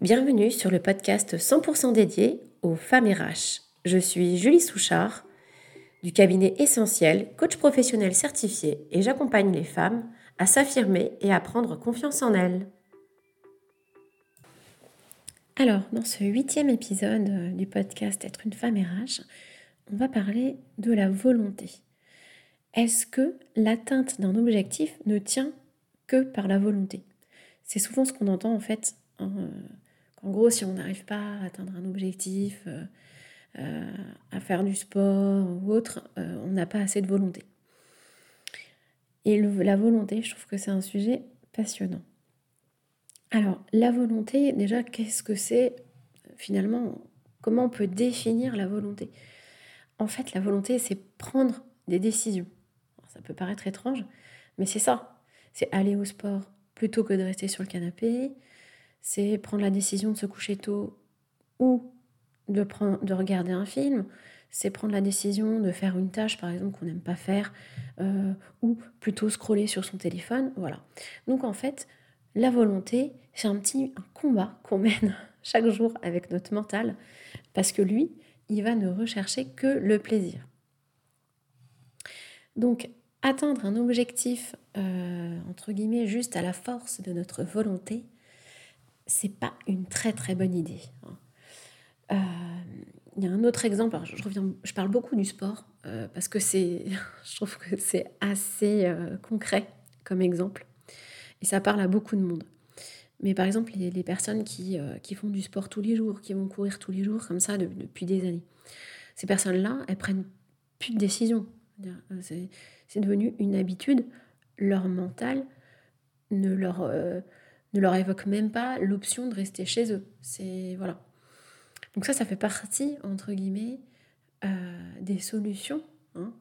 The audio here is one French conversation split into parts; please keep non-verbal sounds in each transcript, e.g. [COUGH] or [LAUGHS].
Bienvenue sur le podcast 100% dédié aux femmes RH. Je suis Julie Souchard du cabinet Essentiel, coach professionnel certifié et j'accompagne les femmes à s'affirmer et à prendre confiance en elles. Alors, dans ce huitième épisode du podcast Être une femme RH, on va parler de la volonté. Est-ce que l'atteinte d'un objectif ne tient que par la volonté? C'est souvent ce qu'on entend en fait hein, en gros, si on n'arrive pas à atteindre un objectif, euh, euh, à faire du sport ou autre, euh, on n'a pas assez de volonté. Et la volonté, je trouve que c'est un sujet passionnant. Alors, la volonté, déjà, qu'est-ce que c'est finalement Comment on peut définir la volonté? En fait, la volonté, c'est prendre des décisions. ça peut paraître étrange, mais c'est ça. C'est aller au sport plutôt que de rester sur le canapé, c'est prendre la décision de se coucher tôt ou de, regarder un film, c'est prendre la décision de faire une tâche, par exemple, qu'on n'aime pas faire, euh, ou plutôt scroller sur son téléphone. Voilà. Donc en fait, la volonté, c'est un petit un combat qu'on [LAUGHS] mène chaque jour avec notre mental, parce que lui, il va ne rechercher que le plaisir. Donc, atteindre un objectif, euh, entre guillemets, juste à la force de notre volonté, c'est pas une très très bonne idée. Hein. Euh, il y a un autre exemple, je, reviens, je parle beaucoup du sport euh, parce que [LAUGHS] je trouve que c'est assez euh, concret comme exemple et ça parle à beaucoup de monde. Mais par exemple, les, personnes qui, qui, font du sport tous les jours, qui vont courir tous les jours comme ça depuis des années, ces personnes-là, elles prennent plus de décisions. C'est devenu une habitude. Leur mental ne leur ne leur évoque même pas l'option de rester chez eux. C'est voilà. Donc ça, ça fait partie entre guillemets euh, des solutions. Hein.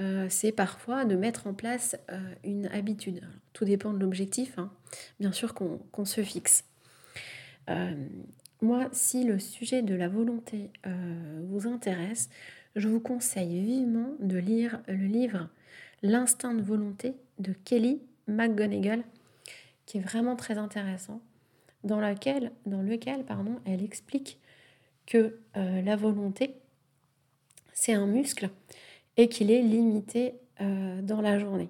Euh, c'est parfois de mettre en place euh, une habitude. tout dépend de l'objectif, hein. bien sûr qu'on se fixe. moi, si le sujet de la volonté vous intéresse, je vous conseille vivement de lire le livre L'instinct de volonté de Kelly McGonigal qui est vraiment très intéressant, dans lequel, dans lequel elle explique que euh, la volonté, c'est un muscle et qu'il est limité euh, dans la journée.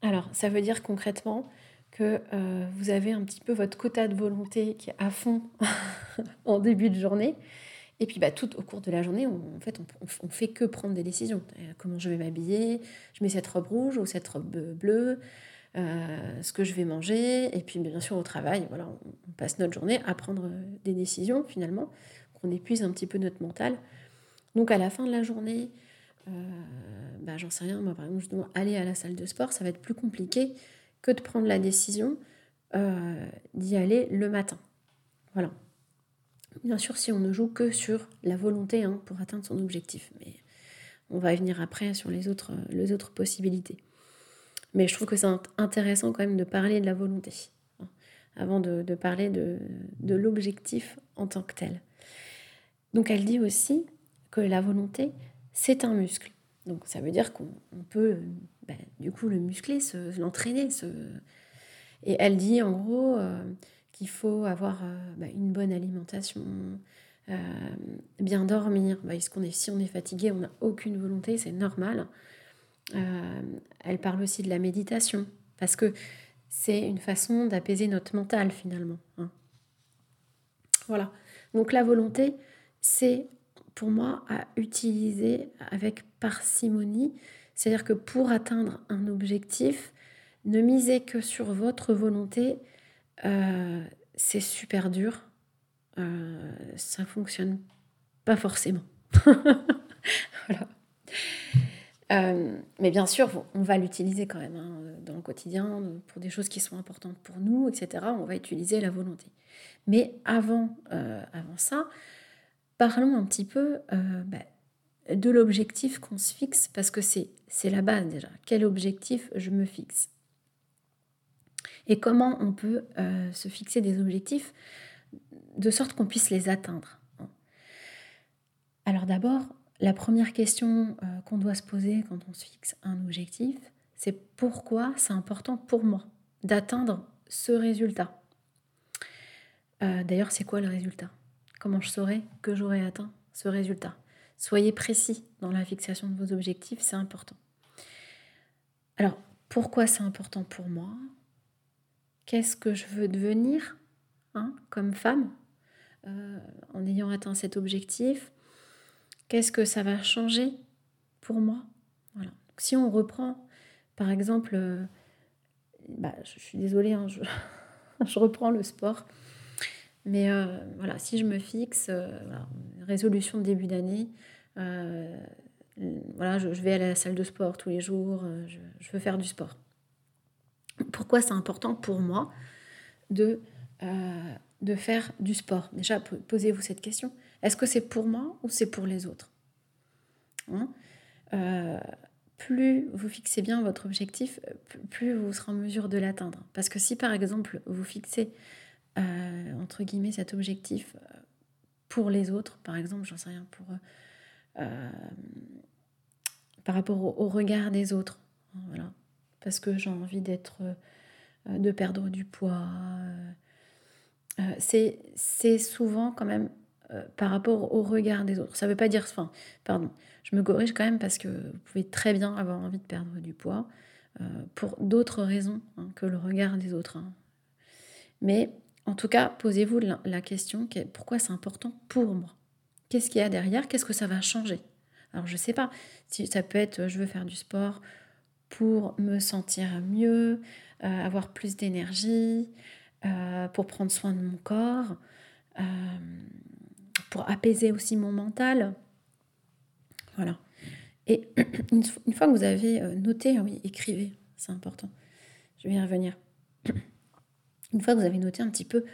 Alors, ça veut dire concrètement que euh, vous avez un petit peu votre quota de volonté qui est à fond [LAUGHS] en début de journée. Et puis, bah, tout au cours de la journée, on, en on, fait que prendre des décisions. Comment je vais m'habiller Je mets cette robe rouge ou cette robe bleue euh, ce que je vais manger, et puis bien sûr au travail, voilà, on passe notre journée à prendre des décisions finalement, qu'on épuise un petit peu notre mental. Donc à la fin de la journée, euh, bah, j'en sais rien, moi par exemple, je dois aller à la salle de sport, ça va être plus compliqué que de prendre la décision euh, d'y aller le matin. Voilà. Bien sûr, si on ne joue que sur la volonté hein, pour atteindre son objectif, mais on va y venir après sur les autres, les autres possibilités. Mais je trouve que c'est intéressant quand même de parler de la volonté, hein, avant de, parler de, l'objectif en tant que tel. Donc elle dit aussi que la volonté, c'est un muscle. Donc ça veut dire qu'on peut ben, du coup le muscler, l'entraîner. Et elle dit en gros euh, qu'il faut avoir euh, ben, une bonne alimentation, euh, bien dormir. Ben, est, si on est fatigué, on n'a aucune volonté, c'est normal. Euh, elle parle aussi de la méditation, parce que c'est une façon d'apaiser notre mental finalement. Hein. Voilà. Donc la volonté, c'est pour moi à utiliser avec parcimonie. C'est-à-dire que pour atteindre un objectif, ne misez que sur votre volonté. Euh, c'est super dur. Euh, ça fonctionne pas forcément. [LAUGHS] voilà. Euh, mais bien sûr, on va l'utiliser quand même hein, dans le quotidien, pour des choses qui sont importantes pour nous, etc. On va utiliser la volonté. Mais avant, euh, avant ça, parlons un petit peu euh, bah, de l'objectif qu'on se fixe, parce que c'est la base déjà. Quel objectif je me fixe? Et comment on peut se fixer des objectifs de sorte qu'on puisse les atteindre Alors d'abord, la première question euh, qu'on doit se poser quand on se fixe un objectif, c'est pourquoi c'est important pour moi d'atteindre ce résultat? D'ailleurs, c'est quoi le résultat? Comment je saurai que j'aurai atteint ce résultat? Soyez précis dans la fixation de vos objectifs, c'est important. Alors, pourquoi c'est important pour moi? Qu'est-ce que je veux devenir hein, comme femme euh, en ayant atteint cet objectif? Qu'est-ce que ça va changer pour moi? Si on reprend, par exemple, euh, bah, je, suis désolée, hein, [LAUGHS] je, reprends le sport. Mais euh, voilà, si je me fixe, résolution de début d'année, voilà, je, vais à la salle de sport tous les jours, je veux faire du sport. Pourquoi c'est important pour moi euh, de faire du sport? Déjà, posez-vous cette question. Est-ce que c'est pour moi ou c'est pour les autres hein euh, Plus vous fixez bien votre objectif, plus vous serez en mesure de l'atteindre. Parce que si par exemple vous fixez, euh, entre guillemets, cet objectif pour les autres, par exemple, j'en sais rien, pour, par rapport au, regard des autres, parce que j'ai envie d'être, euh, de perdre du poids. Euh, c'est souvent quand même euh, par rapport au regard des autres. Ça ne veut pas dire, enfin, pardon, je me corrige quand même parce que vous pouvez très bien avoir envie de perdre du poids pour d'autres raisons hein, que le regard des autres. Hein. Mais en tout cas, posez-vous la, question pourquoi c'est important pour moi? Qu'est-ce qu'il y a derrière? Qu'est-ce que ça va changer? Alors je ne sais pas. Si ça peut être je veux faire du sport pour me sentir mieux, euh, avoir plus d'énergie, euh, pour prendre soin de mon corps, euh, pour apaiser aussi mon mental. Voilà. Et [CLEARS THROAT] une fois que vous avez noté, oui, écrivez, c'est important. Je vais y revenir. [CLEARS THROAT] Une fois que vous avez noté un petit peu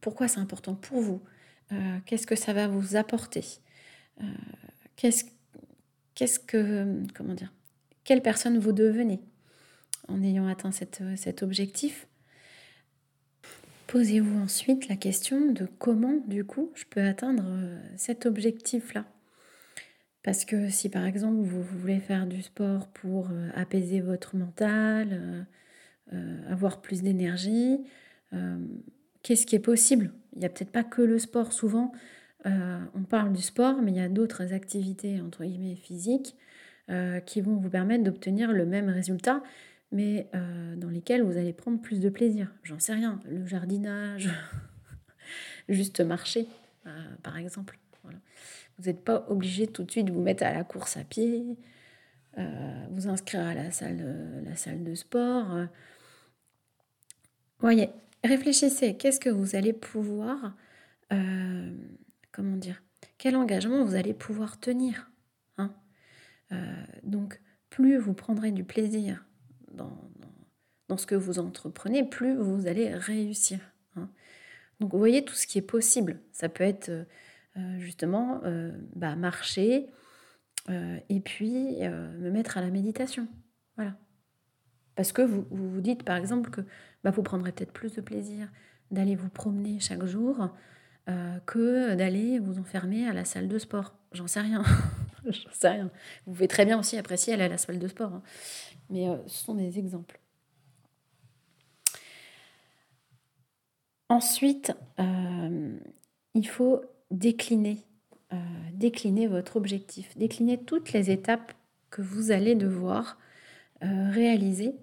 pourquoi c'est important pour vous, qu'est-ce que ça va vous apporter, qu'est-ce, qu'est-ce que, comment dire, quelle personne vous devenez en ayant atteint cet objectif. Posez-vous ensuite la question de comment, du coup, je peux atteindre euh, cet objectif-là. Parce que si par exemple vous voulez faire du sport pour euh, apaiser votre mental, euh, avoir plus d'énergie, qu'est-ce qui est possible? Il n'y a peut-être pas que le sport. Souvent, on parle du sport, mais il y a d'autres activités, entre guillemets, physiques qui vont vous permettre d'obtenir le même résultat, mais euh, dans lesquels vous allez prendre plus de plaisir. J'en sais rien, le jardinage, [LAUGHS] juste marcher, euh, par exemple. Vous n'êtes pas obligé tout de suite de vous mettre à la course à pied, vous inscrire à la salle, la salle de sport. Voyez, réfléchissez, qu'est-ce que vous allez pouvoir, comment dire, quel engagement vous allez pouvoir tenir euh, donc, plus vous prendrez du plaisir dans, ce que vous entreprenez, plus vous allez réussir. Hein. Donc, vous voyez tout ce qui est possible. Ça peut être euh, justement bah, marcher euh, et puis me mettre à la méditation. Voilà. Parce que vous vous, dites par exemple que bah, vous prendrez peut-être plus de plaisir d'aller vous promener chaque jour que d'aller vous enfermer à la salle de sport. J'en sais rien. [LAUGHS] [LAUGHS] J'en sais rien. Vous pouvez très bien aussi apprécier aller à la salle de sport. Hein. Mais euh, ce sont des exemples. Ensuite, euh, il faut décliner, euh, décliner votre objectif, décliner toutes les étapes que vous allez devoir réaliser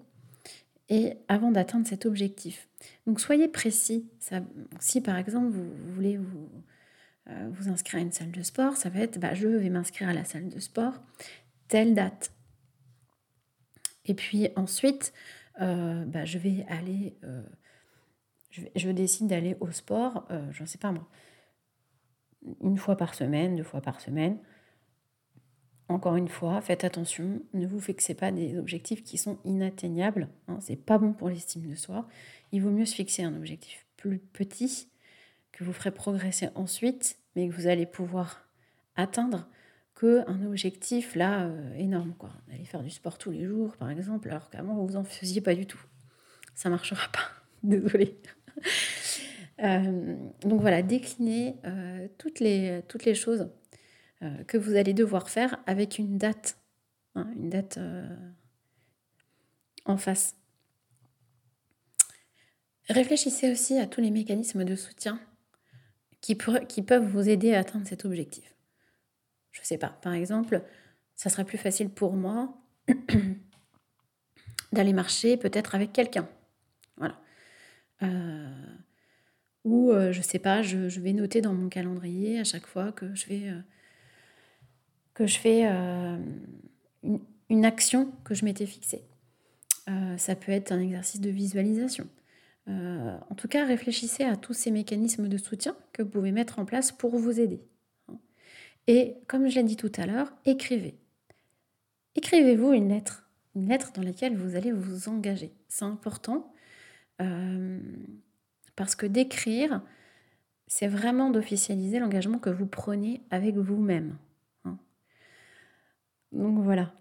et avant d'atteindre cet objectif. Donc soyez précis. Si par exemple vous voulez vous, vous inscrire à une salle de sport, ça va être bah, je vais m'inscrire à la salle de sport, telle date. Et puis ensuite, euh, bah, je vais aller, euh, je, décide d'aller au sport, je ne sais pas moi, une fois par semaine, deux fois par semaine. Encore une fois, faites attention, ne vous fixez pas des objectifs qui sont inatteignables. Hein, c'est pas bon pour l'estime de soi. Il vaut mieux se fixer un objectif plus petit que vous ferez progresser ensuite, mais que vous allez pouvoir atteindre qu'un objectif là euh, énorme. Quoi. Aller faire du sport tous les jours, par exemple, alors qu'avant vous en faisiez pas du tout. Ça marchera pas. [LAUGHS] Désolée. [LAUGHS] Euh, donc voilà, décliner euh, toutes, les, toutes les choses que vous allez devoir faire avec une date, hein, une date en face. Réfléchissez aussi à tous les mécanismes de soutien qui, peuvent vous aider à atteindre cet objectif. Je ne sais pas, par exemple, ça serait plus facile pour moi [CLEARS THROAT] d'aller marcher peut-être avec quelqu'un. Voilà. Euh, ou, euh, je sais pas, je, vais noter dans mon calendrier à chaque fois que je vais, euh, que je fais une, une, action que je m'étais fixée. ça peut être un exercice de visualisation. En tout cas, réfléchissez à tous ces mécanismes de soutien que vous pouvez mettre en place pour vous aider. Et comme je l'ai dit tout à l'heure, écrivez. Écrivez-vous une lettre une lettre dans laquelle vous allez vous engager. C'est important euh, parce que d'écrire, c'est vraiment d'officialiser l'engagement que vous prenez avec vous-même. Hein. Donc voilà.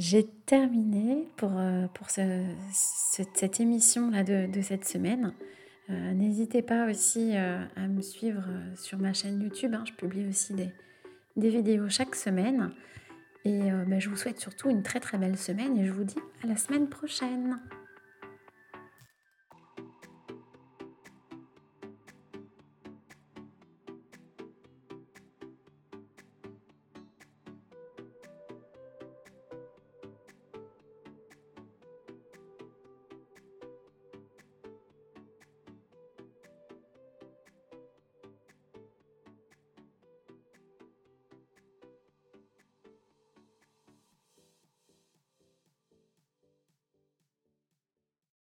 J'ai terminé pour, euh, pour cette émission-là de, cette semaine. Euh, n'hésitez pas aussi à me suivre sur ma chaîne YouTube. Hein. Je publie aussi des, des vidéos chaque semaine. Et euh, bah, je vous souhaite surtout une très très belle semaine et je vous dis à la semaine prochaine.